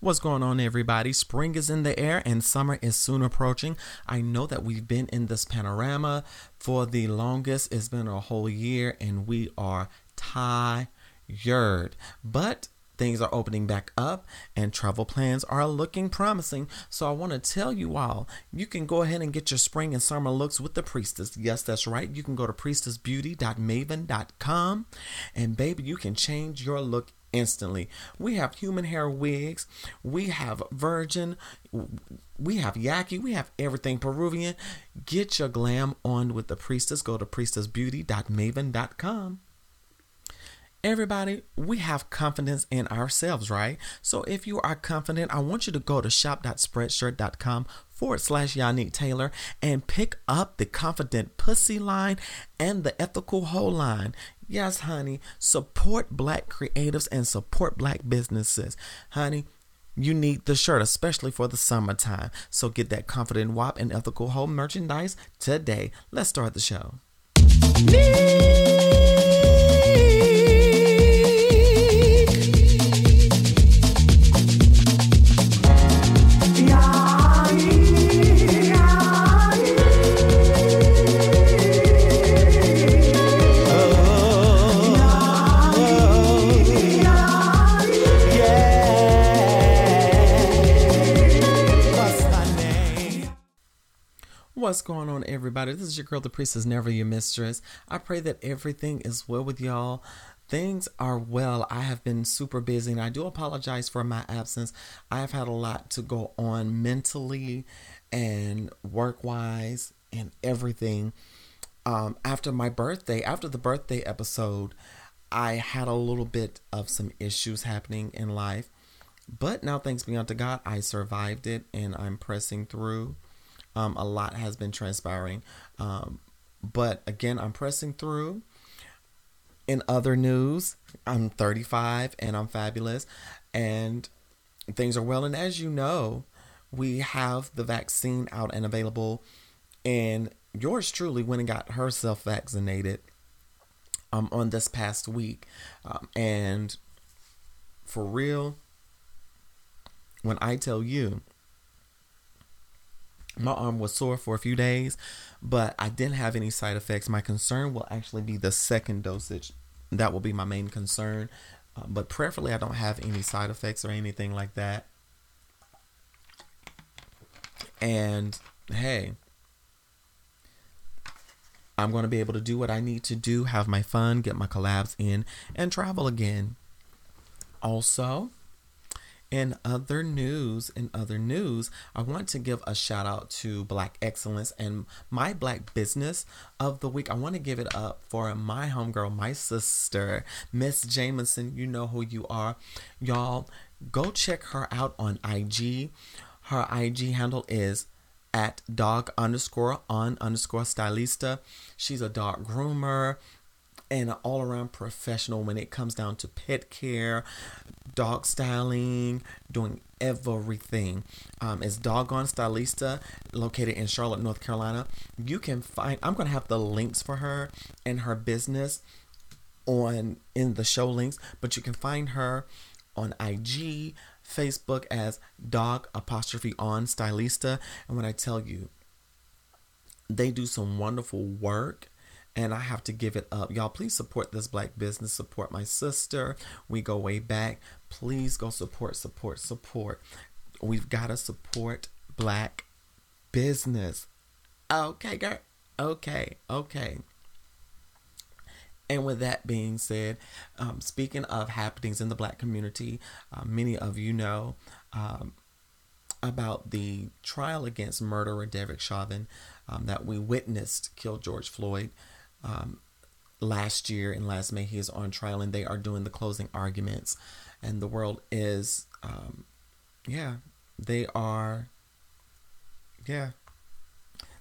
What's going on, everybody? Spring is in the air and summer is soon approaching. I know that we've been in this panorama for the longest. It's been a whole year and we are tired. But things are opening back up and travel plans are looking promising. So I want to tell you all, you can go ahead and get your spring and summer looks with the priestess. Yes, that's right. You can go to priestessbeauty.maven.com and baby, you can change your look instantly. We have human hair wigs, we have virgin, we have yaki, we have everything Peruvian. Get your glam on with the priestess. Go to priestessbeauty.maven.com. Everybody, we have confidence in ourselves, right? So if you are confident, I want you to go to shop.spreadshirt.com forward slash Yannick Taylor and pick up the confident pussy line and the ethical hoe line. Yes, honey, support black creatives and support black businesses. Honey, you need the shirt, especially for the summertime. So get that confident WAP and ethical hoe merchandise today. Let's start the show. What's This is your girl, the priestess, never your mistress. I pray that everything is well with y'all. Things are well. I have been super busy, and I do apologize for my absence. I have had a lot to go on mentally and work wise and everything. Um, after my birthday, after the birthday episode, I had a little bit of some issues happening in life. But now, thanks be unto God, I survived it and I'm pressing through. Um, a lot has been transpiring. Um, but again, I'm pressing through. In other news, I'm 35 and I'm fabulous and things are well. And as you know, we have the vaccine out and available. And yours truly went and got herself vaccinated um, on this past week. Um, and for real, when I tell you, my arm was sore for a few days, but I didn't have any side effects. My concern will actually be the second dosage. That will be my main concern. Uh, but preferably, I don't have any side effects or anything like that. And hey, I'm going to be able to do what I need to do, have my fun, get my collabs in, and travel again. Also, in other news, in other news, I want to give a shout out to Black Excellence and my Black Business of the Week. I want to give it up for my homegirl, my sister, Miss Jameson. You know who you are. Y'all, go check her out on IG. Her IG handle is at dog underscore on underscore stylista. She's a dog groomer and an all around professional when it comes down to pet care, dog styling, doing everything. Um, it's Doggone Stylista, located in Charlotte, North Carolina. You can find. I'm gonna have the links for her and her business on in the show links, but you can find her on IG, Facebook as Dog apostrophe on Stylista. And when I tell you, they do some wonderful work and I have to give it up. Y'all, please support this black business. Support my sister. We go way back. Please go support, support, support. We've got to support black business. Okay, girl. Okay, okay. And with that being said, um, speaking of happenings in the black community, uh, many of you know um, about the trial against murderer Derek Chauvin um, that we witnessed kill George Floyd um, last year and last May. He is on trial and they are doing the closing arguments. And the world is, um, yeah, they are, yeah,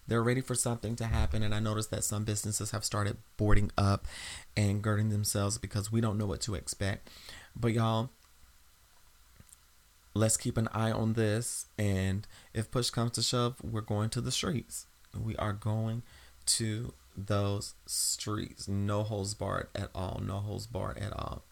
they're ready for something to happen. And I noticed that some businesses have started boarding up and girding themselves because we don't know what to expect. But y'all, let's keep an eye on this. And if push comes to shove, we're going to the streets. We are going to those streets. No holes barred at all. No holes barred at all.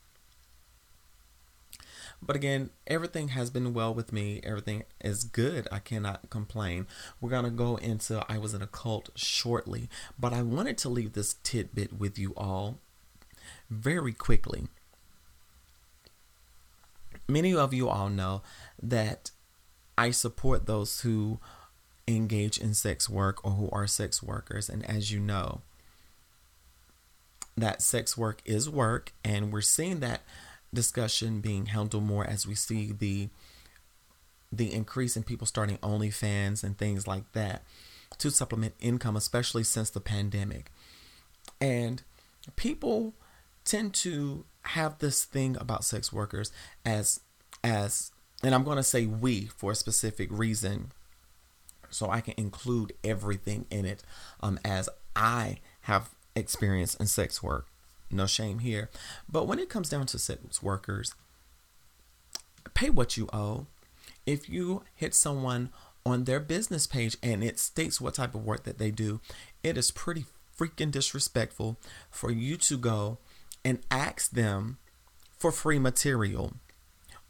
But again, everything has been well with me. Everything is good. I cannot complain. We're going to go into I was in a cult shortly, but I wanted to leave this tidbit with you all very quickly. Many of you all know that I support those who engage in sex work or who are sex workers. And as you know, that sex work is work, and we're seeing that discussion being handled more as we see the the increase in people starting OnlyFans and things like that to supplement income, especially since the pandemic. And people tend to have this thing about sex workers as as and I'm going to say we for a specific reason so I can include everything in it um as I have experience in sex work. No shame here. But when it comes down to sex workers, pay what you owe. If you hit someone on their business page and it states what type of work that they do, it is pretty freaking disrespectful for you to go and ask them for free material.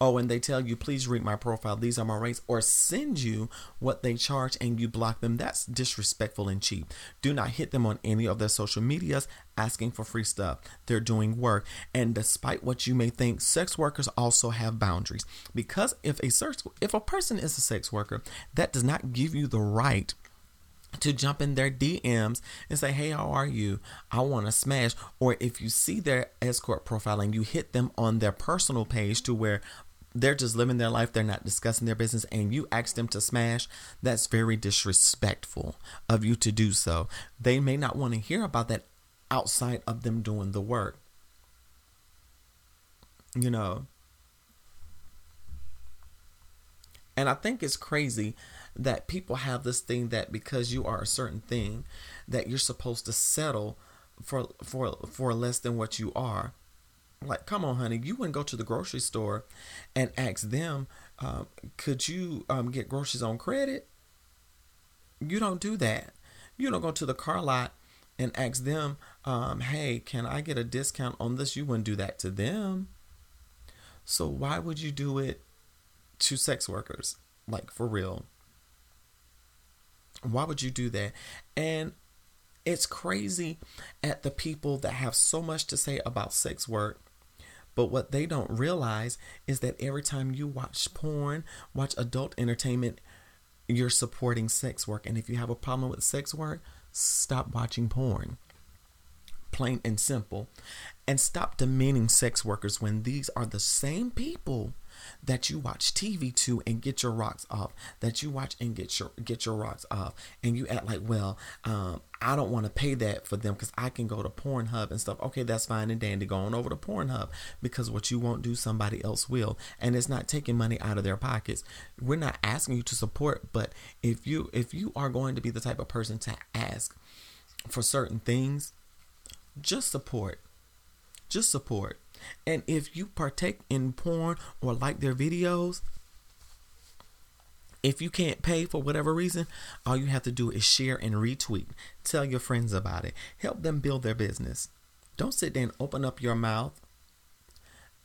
Oh, and they tell you, please read my profile. These are my rates, or send you what they charge and you block them. That's disrespectful and cheap. Do not hit them on any of their social medias asking for free stuff. They're doing work. And despite what you may think, sex workers also have boundaries. Because if a sex, if a person is a sex worker, that does not give you the right to jump in their DMs and say, Hey, how are you? I want to smash. Or if you see their escort profile and you hit them on their personal page to where they're just living their life, they're not discussing their business, and you ask them to smash, that's very disrespectful of you to do so. They may not want to hear about that outside of them doing the work. You know. And I think it's crazy that people have this thing that because you are a certain thing that you're supposed to settle for for for less than what you are like come on honey you wouldn't go to the grocery store and ask them um, could you um, get groceries on credit? You don't do that. You don't go to the car lot and ask them um, hey can i get a discount on this? You wouldn't do that to them. So why would you do it to sex workers? Like for real. Why would you do that? And it's crazy at the people that have so much to say about sex work. But what they don't realize is that every time you watch porn, watch adult entertainment, you're supporting sex work. And if you have a problem with sex work, stop watching porn. Plain and simple. And stop demeaning sex workers when these are the same people that you watch TV to and get your rocks off, that you watch and get your get your rocks off, and you act like, well, um, I don't want to pay that for them because I can go to Pornhub and stuff. Okay, that's fine and dandy. Go on over to Pornhub because what you won't do, somebody else will, and it's not taking money out of their pockets. We're not asking you to support, but if you if you are going to be the type of person to ask for certain things, just support. Just support. And if you partake in porn or like their videos, if you can't pay for whatever reason, all you have to do is share and retweet. Tell your friends about it. Help them build their business. Don't sit there and open up your mouth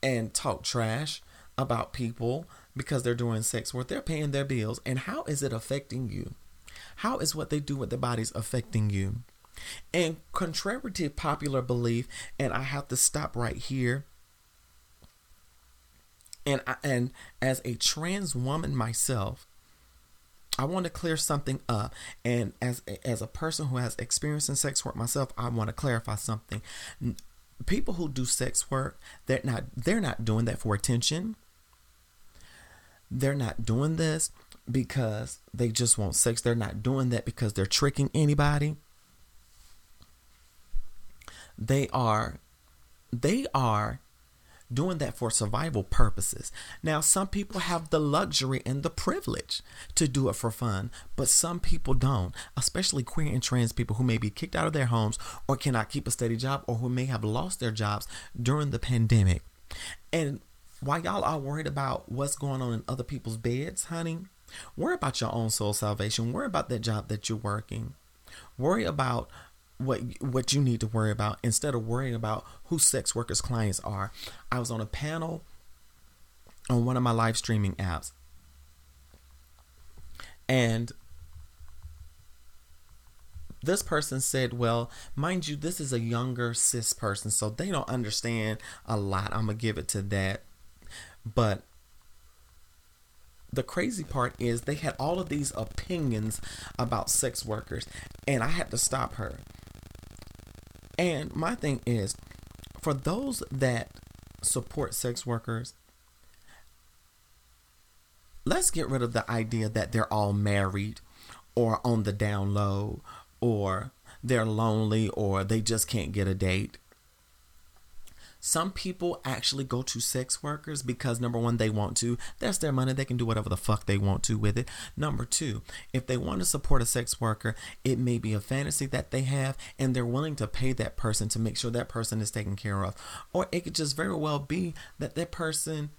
and talk trash about people because they're doing sex work. They're paying their bills. And how is it affecting you? How is what they do with their bodies affecting you? And contrary to popular belief, and I have to stop right here and I, and as a trans woman myself, I want to clear something up. And as as a person who has experience in sex work myself, I want to clarify something. People who do sex work, they're not they're not doing that for attention. They're not doing this because they just want sex. They're not doing that because they're tricking anybody. They are they are doing that for survival purposes. Now, some people have the luxury and the privilege to do it for fun, but some people don't, especially queer and trans people who may be kicked out of their homes or cannot keep a steady job or who may have lost their jobs during the pandemic. And while y'all are worried about what's going on in other people's beds, honey, worry about your own soul salvation. Worry about that job that you're working. Worry about what what you need to worry about instead of worrying about who sex workers clients are. I was on a panel on one of my live streaming apps. And this person said, Well, mind you, this is a younger cis person, so they don't understand a lot. I'm going to give it to that. But the crazy part is they had all of these opinions about sex workers, and I had to stop her. And my thing is, for those that support sex workers, let's get rid of the idea that they're all married or on the down low or they're lonely or they just can't get a date. Some people actually go to sex workers because number one, they want to. That's their money. They can do whatever the fuck they want to with it. Number two, if they want to support a sex worker, it may be a fantasy that they have and they're willing to pay that person to make sure that person is taken care of. Or it could just very well be that that person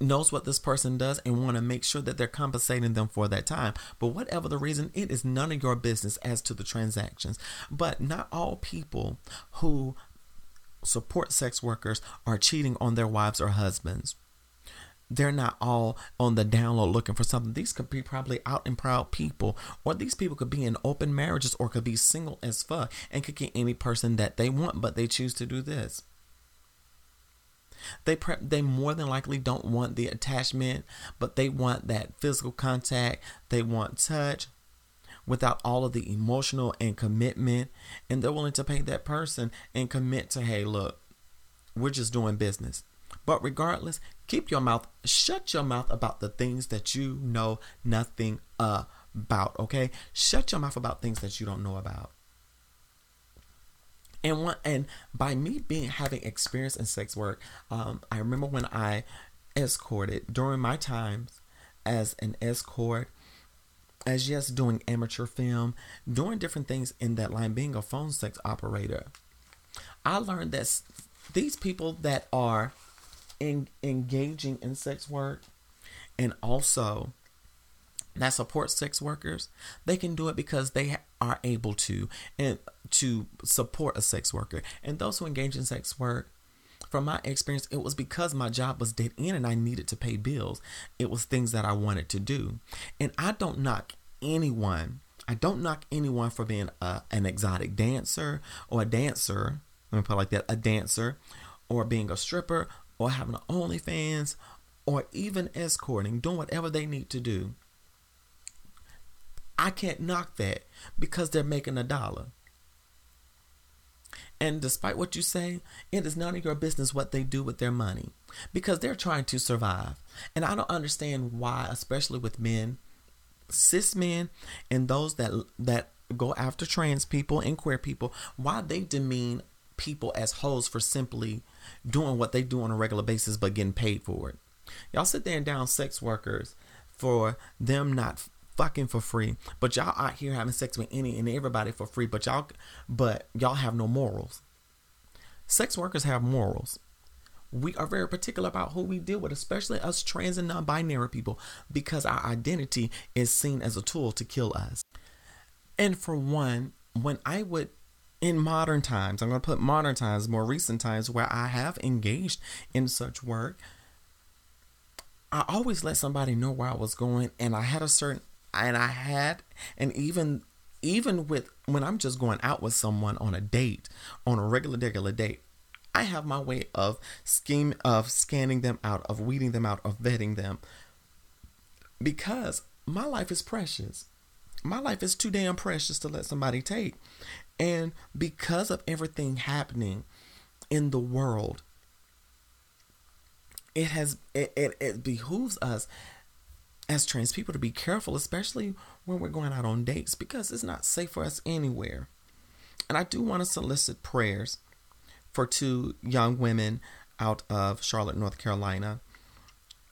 knows what this person does and want to make sure that they're compensating them for that time. But whatever the reason, it is none of your business as to the transactions. But not all people who support sex workers are cheating on their wives or husbands. They're not all on the download looking for something. These could be probably out and proud people, or these people could be in open marriages or could be single as fuck and could get any person that they want, but they choose to do this. They pre- they more than likely don't want the attachment, but they want that physical contact. They want touch without all of the emotional and commitment, and they're willing to pay that person and commit to, hey, look, we're just doing business. But regardless, keep your mouth, shut your mouth about the things that you know nothing about, okay? Shut your mouth about things that you don't know about. And one, and by me being having experience in sex work, um, I remember when I escorted during my times as an escort, as yes doing amateur film, doing different things in that line, being a phone sex operator. I learned that these people that are in, engaging in sex work and also that support sex workers, they can do it because they are able to and to support a sex worker. And those who engage in sex work, from my experience, it was because my job was dead end and I needed to pay bills. It was things that I wanted to do. And I don't knock anyone. I don't knock anyone for being a, an exotic dancer or a dancer. Let me put it like that a dancer or being a stripper or having an OnlyFans or even escorting, doing whatever they need to do. I can't knock that because they're making a dollar. And despite what you say, it is none of your business what they do with their money because they're trying to survive. And I don't understand why, especially with men, cis men, and those that that go after trans people and queer people, why they demean people as hoes for simply doing what they do on a regular basis but getting paid for it. Y'all sit there and down sex workers for them not fucking for free, but y'all out here having sex with any and everybody for free, but y'all but y'all have no morals. Sex workers have morals. We are very particular about who we deal with, especially us trans and non-binary people, because our identity is seen as a tool to kill us. And for one, when I would in modern times, I'm going to put modern times, more recent times where I have engaged in such work, I always let somebody know where I was going and I had a certain and I had and even even with when I'm just going out with someone on a date, on a regular regular date, I have my way of scheme of scanning them out, of weeding them out, of vetting them. Because my life is precious. My life is too damn precious to let somebody take. And because of everything happening in the world, it has it, it, it behooves us as trans people to be careful, especially when we're going out on dates, because it's not safe for us anywhere. And I do want to solicit prayers for two young women out of Charlotte, North Carolina.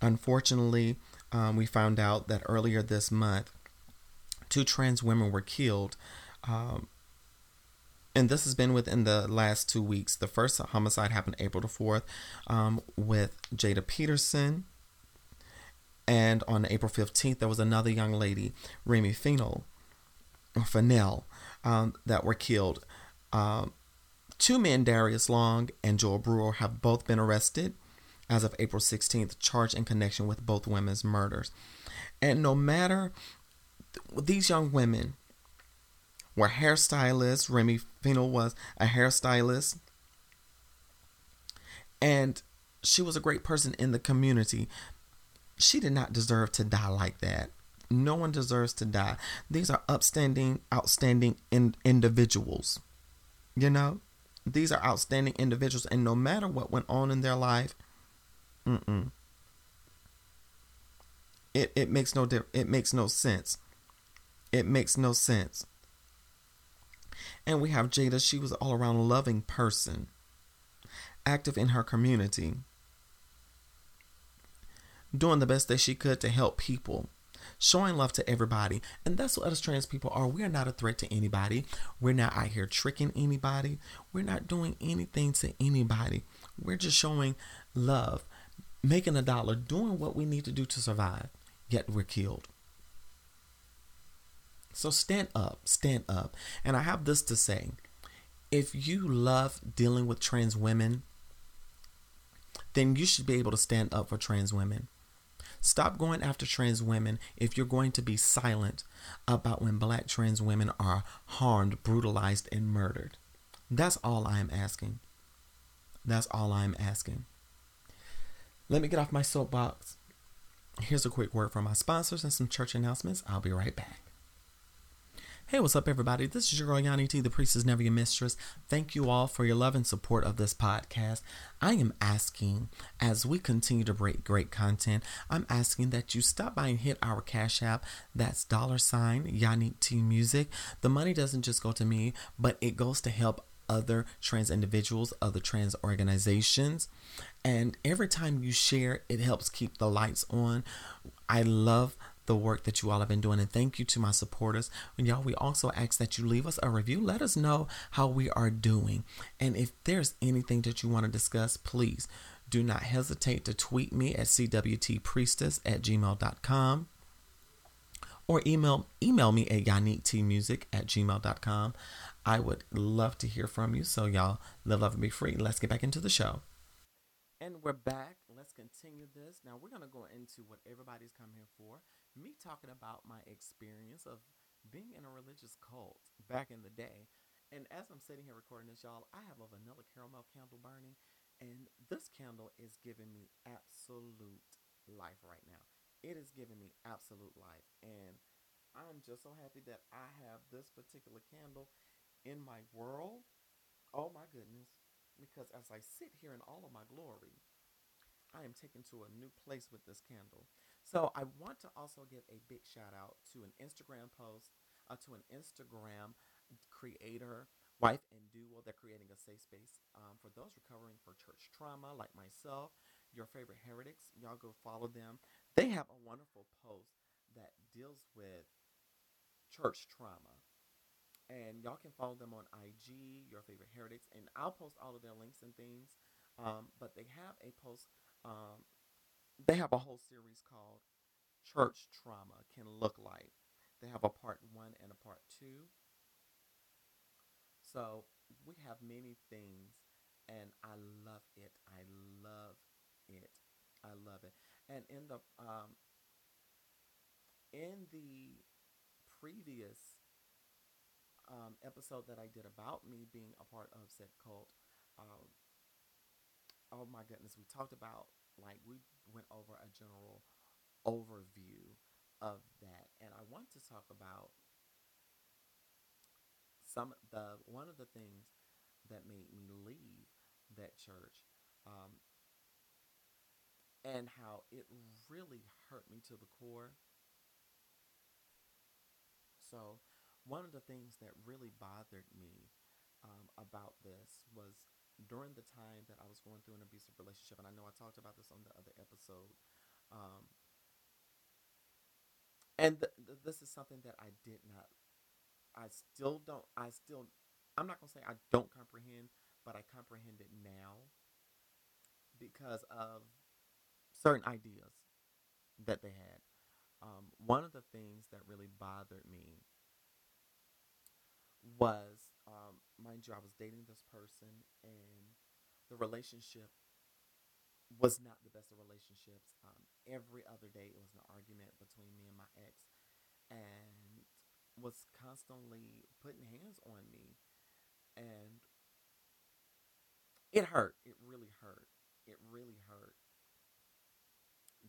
Unfortunately, um, we found out that earlier this month, two trans women were killed. Um, and this has been within the last two weeks. The first homicide happened April the 4th um, with Jaida Peterson and on April 15th, there was another young lady, Remy Fennell, or Fennell, um, that were killed. Um, two men, Darius Long and Joel Brewer, have both been arrested as of April 16th, charged in connection with both women's murders. And no matter these young women were hairstylists, Remy Fino was a hairstylist, and she was a great person in the community. She did not deserve to die like that. No one deserves to die. These are upstanding, outstanding in, individuals. You know, these are outstanding individuals, and no matter what went on in their life, mm-mm, it it makes no it makes no sense. It makes no sense. And we have Jada. She was all around loving person, active in her community, doing the best that she could to help people showing love to everybody. And that's what us trans people are. We're not a threat to anybody. We're not out here tricking anybody. We're not doing anything to anybody. We're just showing love, making a dollar, doing what we need to do to survive. Yet we're killed. So stand up, stand up. And I have this to say if you love dealing with trans women, then you should be able to stand up for trans women. Stop going after trans women if you're going to be silent about when black trans women are harmed, brutalized, and murdered. That's all I am asking. That's all I'm asking. Let me get off my soapbox. Here's a quick word from my sponsors and some church announcements. I'll be right back. Hey, what's up, everybody? This is your girl Yanni T, the priestess never your mistress. Thank you all for your love and support of this podcast. I am asking, as we continue to break great content, I'm asking that you stop by and hit our Cash App. That's dollar sign Yanni T Music. The money doesn't just go to me, but it goes to help other trans individuals, other trans organizations. And every time you share, it helps keep the lights on. I love the work that you all have been doing. And thank you to my supporters. And y'all, we also ask that you leave us a review. Let us know how we are doing. And if there's anything that you want to discuss, please do not hesitate to tweet me at cwtpriestess at gmail.com or email email me at yanniktmusic at gmail.com. I would love to hear from you. So y'all live, love, and be free. Let's get back into the show. And we're back. Let's continue this. Now we're gonna go into what everybody's come here for me talking about my experience of being in a religious cult back in the day. And as I'm sitting here recording this, y'all, I have a vanilla caramel candle burning, and this candle is giving me absolute life right now. It is giving me absolute life. And I'm just so happy that I have this particular candle in my world. Oh my goodness. Because as I sit here in all of my glory, I am taken to a new place with this candle. So I want to also give a big shout out to an Instagram post, uh, to an Instagram creator, wife and duo. They're creating a safe space um, for those recovering for church trauma, like myself. Your favorite heretics, y'all go follow them. They have a wonderful post that deals with church trauma. And y'all can follow them on IG, your favorite heretics, and I'll post all of their links and things. Um, but they have a post um, they have a whole series called Church Trauma Can Look Like. They have a part one and a part two. So we have many things, and I love it. I love it. I love it. And in the um, in the previous um, episode that I did about me being a part of said cult, um, oh my goodness, we talked about like we went over a general overview of that, and I want to talk about some the one of the things that made me leave that church, um, and how it really hurt me to the core. So, one of the things that really bothered me um, about this was during the time that I was going through an abusive relationship, and I know I talked about this on the other episode, um, and th- th- this is something that I did not, I still don't, I still, I'm not gonna say I don't comprehend, but I comprehend it now because of certain ideas that they had. Um, one of the things that really bothered me was um, mind you, I was dating this person, and the relationship was not the best of relationships. Um, every other day it was an argument between me and my ex, and was constantly putting hands on me, and it hurt. It really hurt. It really hurt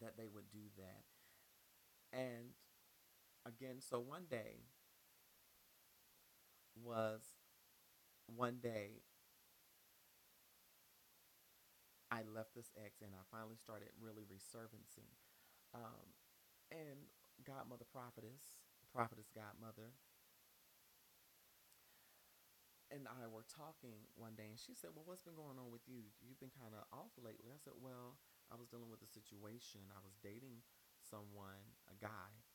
that they would do that. And again, so one day was one day I left this ex and I finally started really resurfacing. Um, and godmother prophetess, prophetess godmother, and I were talking one day, and she said, "Well, what's been going on with you? You've been kind of off lately." I said, "Well, I was dealing with a situation. I was dating someone, a guy,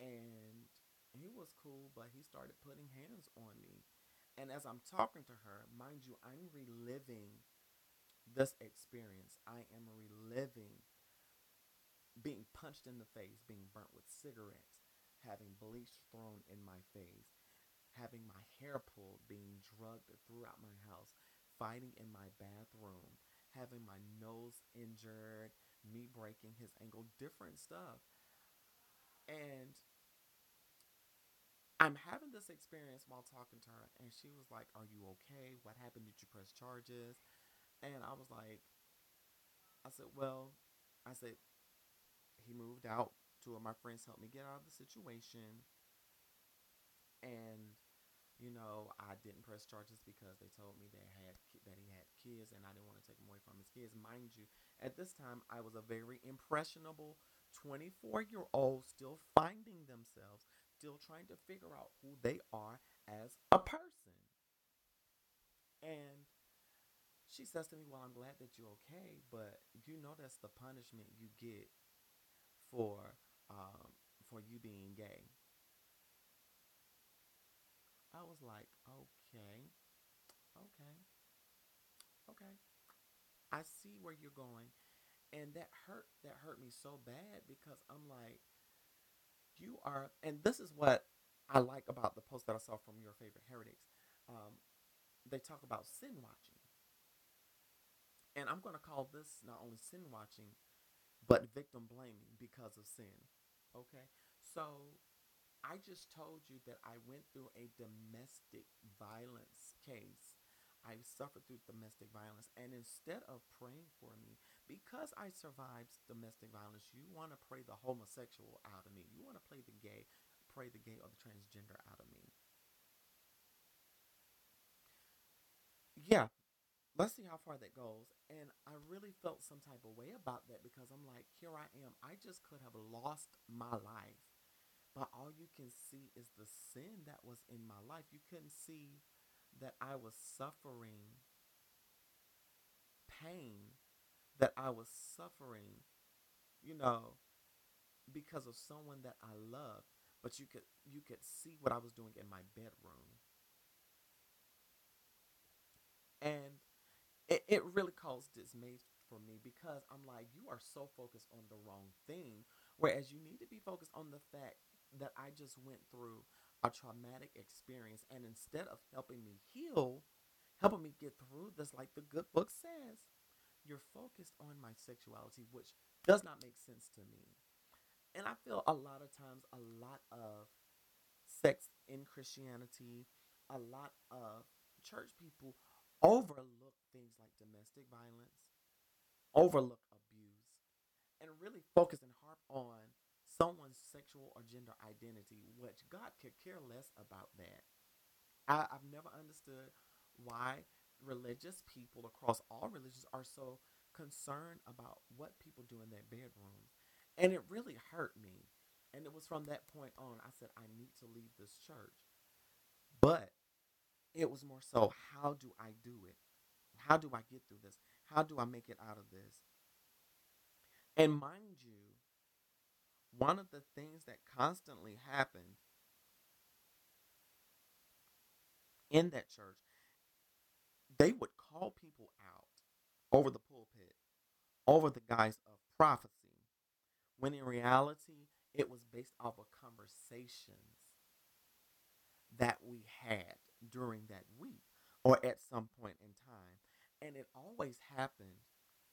and he was cool, but he started putting hands on me. And as I'm talking to her, mind you, I'm reliving this experience. I am reliving being punched in the face, being burnt with cigarettes, having bleach thrown in my face, having my hair pulled, being drugged throughout my house, fighting in my bathroom, having my nose injured, me breaking his ankle, different stuff. And I'm having this experience while talking to her, and she was like, Are you okay? What happened? Did you press charges? And I was like, I said, Well, I said, he moved out. Two of my friends helped me get out of the situation. And you know, I didn't press charges because they told me they had that he had kids, and I didn't want to take him away from his kids. Mind you, at this time, I was a very impressionable 24 year old, still finding themselves, still trying to figure out who they are as a person. And she says to me, "Well, I'm glad that you're okay, but you know that's the punishment you get for um, for you being gay." I was like, okay, okay, okay. I see where you're going. And that hurt that hurt me so bad because I'm like, you are and this is what I like about the post that I saw from your favorite heretics. Um, they talk about sin watching. And I'm gonna call this not only sin watching, but victim blaming because of sin. Okay? So I just told you that I went through a domestic violence case. I suffered through domestic violence. And instead of praying for me, because I survived domestic violence, you want to pray the homosexual out of me. You want to play the gay, pray the gay or the transgender out of me. Yeah, let's see how far that goes. And I really felt some type of way about that because I'm like, here I am. I just could have lost my life but all you can see is the sin that was in my life. You couldn't see that I was suffering pain, that I was suffering, you know, because of someone that I loved. But you could you could see what I was doing in my bedroom. And it, it really caused dismay for me because I'm like, you are so focused on the wrong thing. Whereas you need to be focused on the fact that I just went through a traumatic experience. And instead of helping me heal, helping me get through this, like the good book says, you're focused on my sexuality, which does not make sense to me. And I feel a lot of times, a lot of sex in Christianity, a lot of church people overlook things like domestic violence, overlook abuse, and really focus and harp on someone's sexual or gender identity, which God could care less about that. I, I've never understood why religious people across all religions are so concerned about what people do in their bedrooms. And it really hurt me. And it was from that point on, I said, I need to leave this church. But it was more so, how do I do it? How do I get through this? How do I make it out of this? And mind you, one of the things that constantly happened in that church, they would call people out over the pulpit, over the guise of prophecy, when in reality, it was based off of conversations that we had during that week or at some point in time. And it always happened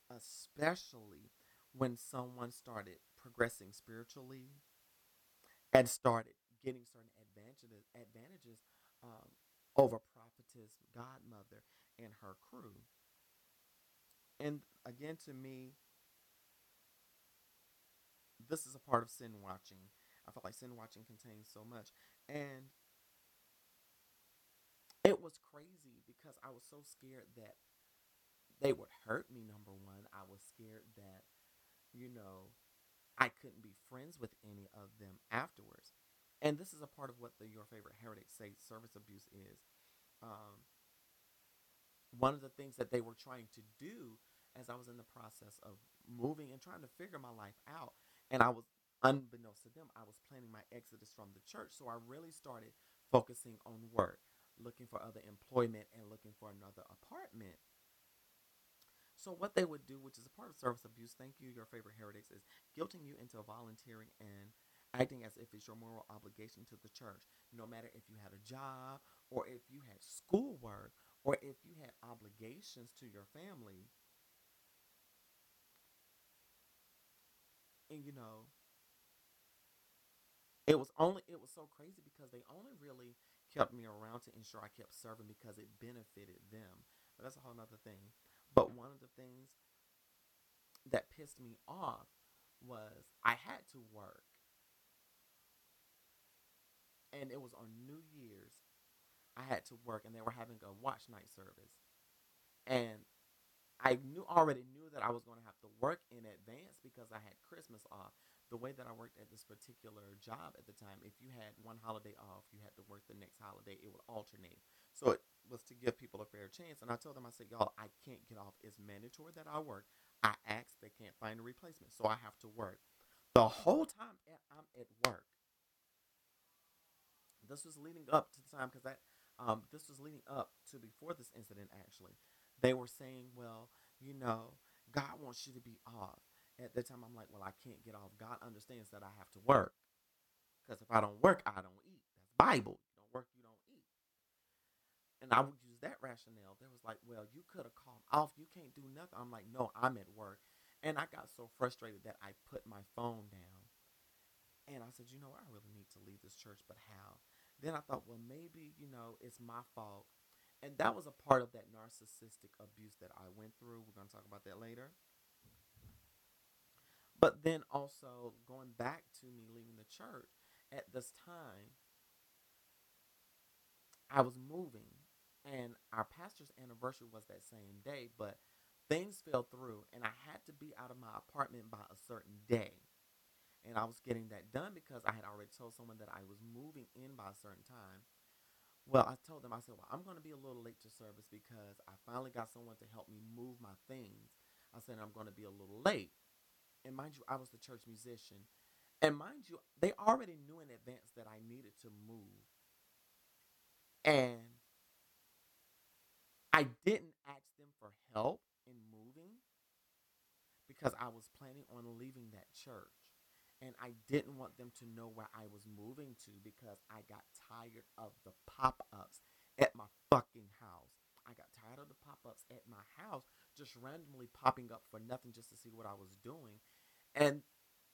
especially when someone started progressing spiritually and started getting certain advantages advantages um, over prophetess godmother and her crew. And again to me this is a part of sin watching. I felt like sin watching contains so much. And it was crazy because i was so scared that they would hurt me number one i was scared that you know I couldn't be friends with any of them afterwards. And this is a part of what the Your Favorite Heretic Say service abuse is. Um, one of the things that they were trying to do as I was in the process of moving and trying to figure my life out, and I was unbeknownst to them, I was planning my exodus from the church. So I really started focusing on work, looking for other employment, and looking for another apartment. So what they would do, which is a part of service abuse, thank you, your favorite heretics, is guilting you into volunteering and acting as if it's your moral obligation to the church, no matter if you had a job or if you had schoolwork or if you had obligations to your family. And you know, it was only it was so crazy because they only really kept me around to ensure I kept serving because it benefited them. But that's a whole nother thing. But one of the things that pissed me off was I had to work. And it was on New Year's. I had to work and they were having a watch night service. And I knew already knew that I was going to have to work in advance because I had Christmas off. The way that I worked at this particular job at the time, if you had one holiday off, you had to work the next holiday. It would alternate. So it was to give people a fair chance. And I told them, I said, y'all, I can't get off. It's mandatory that I work. I asked, they can't find a replacement. So I have to work. The whole time I'm at work, this was leading up to the time because that um, this was leading up to before this incident actually they were saying, well, you know, God wants you to be off. At the time, I'm like, well, I can't get off. God understands that I have to work. Because if I don't work, I don't eat. That's Bible. You don't work, you don't eat. And I would use that rationale. There was like, well, you could have called off. You can't do nothing. I'm like, no, I'm at work. And I got so frustrated that I put my phone down. And I said, you know, I really need to leave this church, but how? Then I thought, well, maybe, you know, it's my fault and that was a part of that narcissistic abuse that I went through. We're going to talk about that later. But then also going back to me leaving the church at this time, I was moving, and our pastor's anniversary was that same day, but things fell through, and I had to be out of my apartment by a certain day. And I was getting that done because I had already told someone that I was moving in by a certain time. Well, I told them, I said, well, I'm going to be a little late to service because I finally got someone to help me move my things. I said, I'm going to be a little late. And mind you, I was the church musician. And mind you, they already knew in advance that I needed to move. And I didn't ask them for help in moving because I was planning on leaving that church and I didn't want them to know where I was moving to because I got tired of the pop ups at my fucking house. I got tired of the pop ups at my house just randomly popping up for nothing just to see what I was doing. And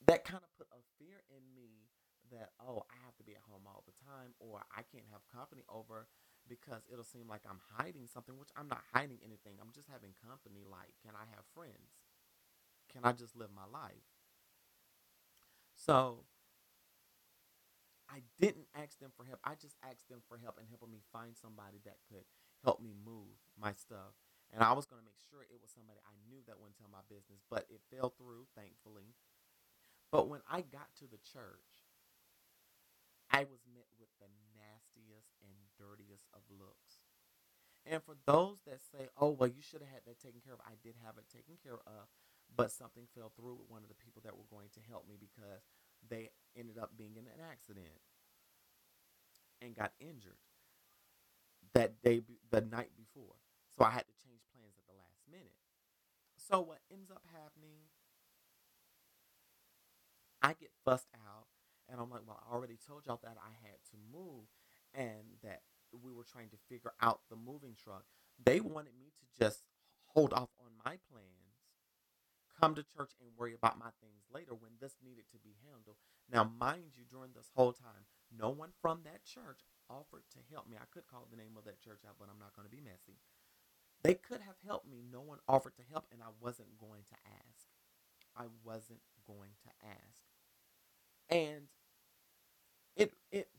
that kind of put a fear in me that, oh, I have to be at home all the time or I can't have company over because it'll seem like I'm hiding something, which I'm not hiding anything. I'm just having company. Like, can I have friends? Can I just live my life? So I didn't ask them for help. I just asked them for help and helping me find somebody that could help me move my stuff. And I was going to make sure it was somebody I knew that wouldn't tell my business, but it fell through, thankfully. But when I got to the church, I was met with the nastiest and dirtiest of looks. And for those that say, oh, well, you should have had that taken care of, I did have it taken care of but something fell through with one of the people that were going to help me because they ended up being in an accident and got injured that day the night before so i had to change plans at the last minute so what ends up happening i get fussed out and i'm like well i already told y'all that i had to move and that we were trying to figure out the moving truck they wanted me to just hold off on my plans come to church and worry about my things later when this needed to be handled. Now, mind you, during this whole time, no one from that church offered to help me. I could call the name of that church out, but I'm not going to be messy. They could have helped me. No one offered to help, and I wasn't going to ask. I wasn't going to ask. And it it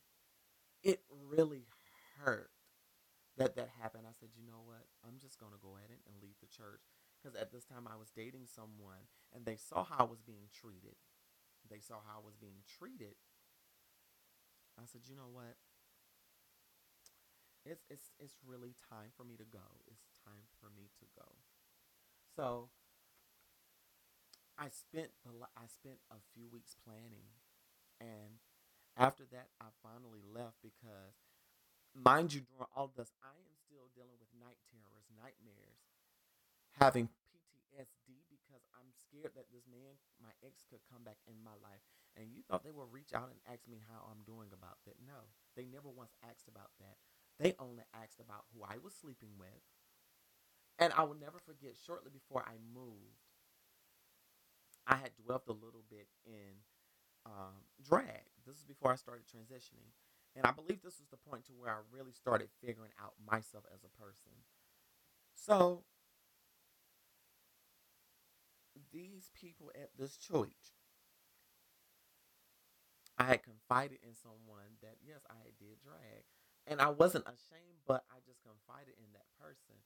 it really hurt that that happened. I said, you know what? I'm just gonna go ahead and leave the church because at this time I was dating someone, and they saw how I was being treated. They saw how I was being treated. I said, you know what? It's it's it's really time for me to go. It's for me to go. So I spent the I spent a few weeks planning, and after that I finally left because, mind you, during all this I am still dealing with night terrors, nightmares, having PTSD because I'm scared that this man, my ex, could come back in my life. And you thought they would reach out and ask me how I'm doing about that? No, they never once asked about that. They only asked about who I was sleeping with. And I will never forget, shortly before I moved, I had dwelt a little bit in um, drag. This is before I started transitioning. And I believe this was the point to where I really started figuring out myself as a person. So these people at this church, I had confided in someone that yes, I did drag. And I wasn't ashamed, but I just confided in that person.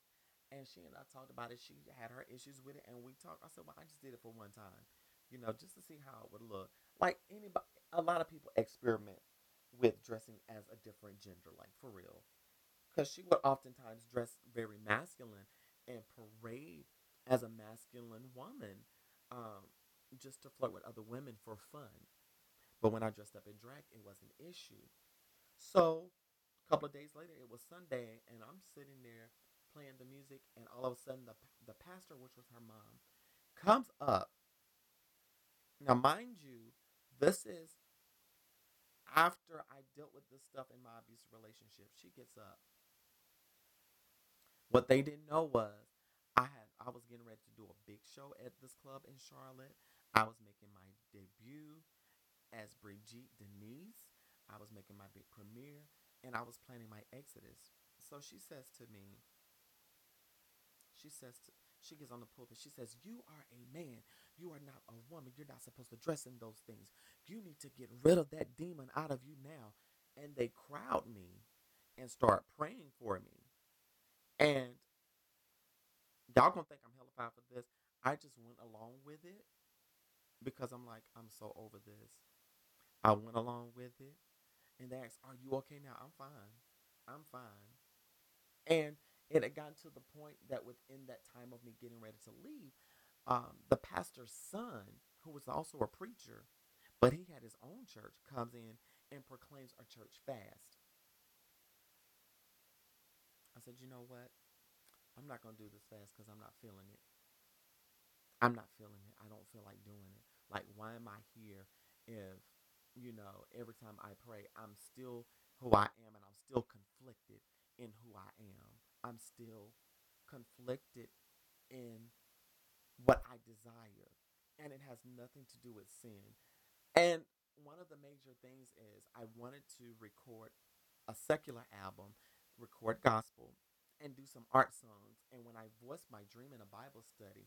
And she and I talked about it. She had her issues with it, and we talked. I said, "Well, I just did it for one time, you know, just to see how it would look." Like anybody, a lot of people experiment with dressing as a different gender, like for real, because she would oftentimes dress very masculine and parade as a masculine woman, um, just to flirt with other women for fun. But when I dressed up in drag, it was an issue. So a couple of days later, it was Sunday, and I'm sitting there playing the music, and all of a sudden, the the pastor, which was her mom, comes up. Now, mind you, this is after I dealt with this stuff in my abusive relationship. She gets up. What they didn't know was I had I was getting ready to do a big show at this club in Charlotte. I was making my debut as Brigitte Denise. I was making my big premiere and I was planning my exodus. So she says to me, she says, to, she gets on the pulpit. She says, You are a man. You are not a woman. You're not supposed to dress in those things. You need to get rid of that demon out of you now. And they crowd me and start praying for me. And y'all gonna think I'm hellified for this. I just went along with it because I'm like, I'm so over this. I went along with it. And they asked, Are you okay now? I'm fine. I'm fine. And it had gotten to the point that within that time of me getting ready to leave, um, the pastor's son, who was also a preacher, but he had his own church, comes in and proclaims our church fast. I said, you know what? I'm not going to do this fast because I'm not feeling it. I'm not feeling it. I don't feel like doing it. Like, why am I here if, you know, every time I pray, I'm still who I am and I'm still conflicted in who I am? I'm still conflicted in what I desire. And it has nothing to do with sin. And one of the major things is I wanted to record a secular album, record gospel, and do some art songs. And when I voiced my dream in a Bible study,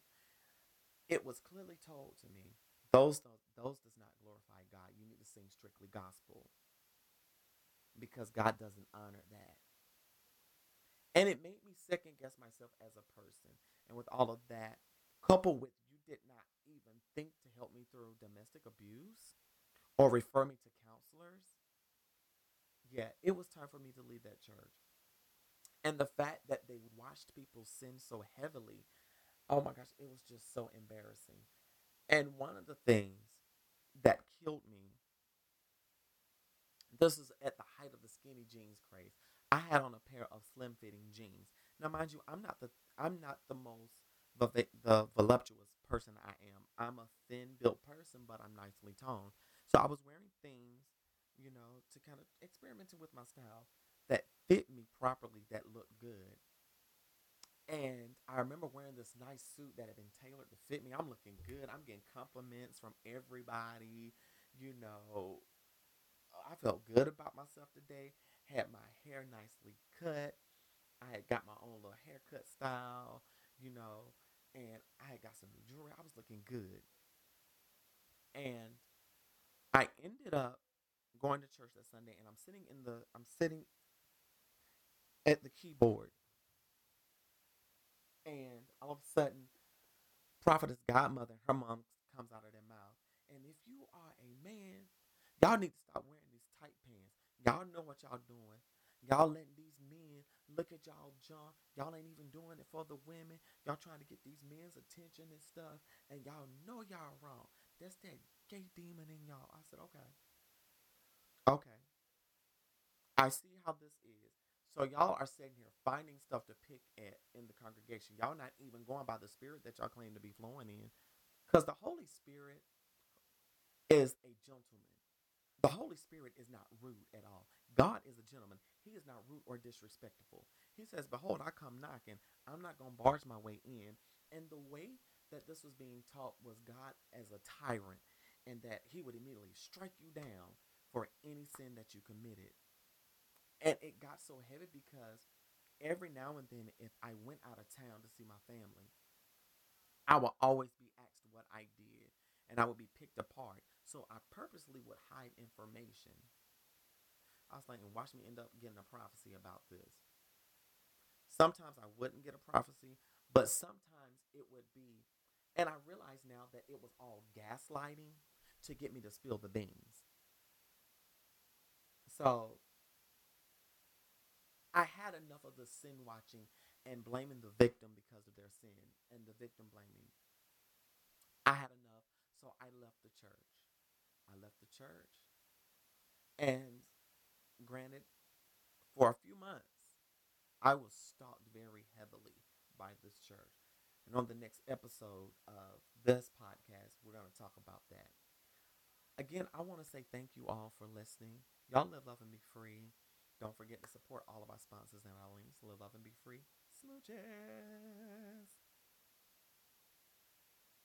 it was clearly told to me those those does not glorify God. You need to sing strictly gospel because God doesn't honor that. And it made me second guess myself as a person. And with all of that, coupled with you did not even think to help me through domestic abuse or refer me to counselors, yeah, it was time for me to leave that church. And the fact that they watched people sin so heavily, oh my gosh, it was just so embarrassing. And one of the things that killed me, this is at the height of the skinny jeans craze. I had on a pair of slim fitting jeans. Now, mind you, I'm not the I'm not the most the, the voluptuous person I am. I'm a thin built person, but I'm nicely toned. So I was wearing things, you know, to kind of experimenting with my style that fit me properly, that looked good. And I remember wearing this nice suit that had been tailored to fit me. I'm looking good. I'm getting compliments from everybody. You know, I felt good about myself today. Had my hair nicely cut. I had got my own little haircut style, you know, and I had got some new jewelry. I was looking good. And I ended up going to church that Sunday and I'm sitting in the I'm sitting at the keyboard and all of a sudden prophetess godmother her mom comes out of their mouth and if you are a man y'all need to stop wearing y'all know what y'all doing. Y'all letting these men look at y'all junk. Y'all ain't even doing it for the women. Y'all trying to get these men's attention and stuff and y'all know y'all wrong. That's that gay demon in y'all. I said okay. Okay. I see how this is. So y'all are sitting here finding stuff to pick at in the congregation. Y'all not even going by the spirit that y'all claim to be flowing in. Because the Holy Spirit is a gentleman. The Holy Spirit is not rude at all. God is a gentleman. He is not rude or disrespectful. He says, Behold, I come knocking. I'm not going to barge my way in. And the way that this was being taught was God as a tyrant, and that he would immediately strike you down for any sin that you committed. And it got so heavy because every now and then, if I went out of town to see my family, I would always be asked what I did and I would be picked apart. So I purposely would hide information. I was like, and watch me end up getting a prophecy about this. Sometimes I wouldn't get a prophecy, but sometimes it would be, and I realize now that it was all gaslighting to get me to spill the beans. So I had enough of the sin watching and blaming the victim because of their sin and the victim blaming. I had enough, so I left the church. I left the church. And granted, for a few months, I was stalked very heavily by this church. And on the next episode of this podcast, we're going to talk about that. Again, I want to say thank you all for listening. Y'all live, love, and be free. Don't forget to support all of our sponsors and our links. Live, love, and be free. Smooches.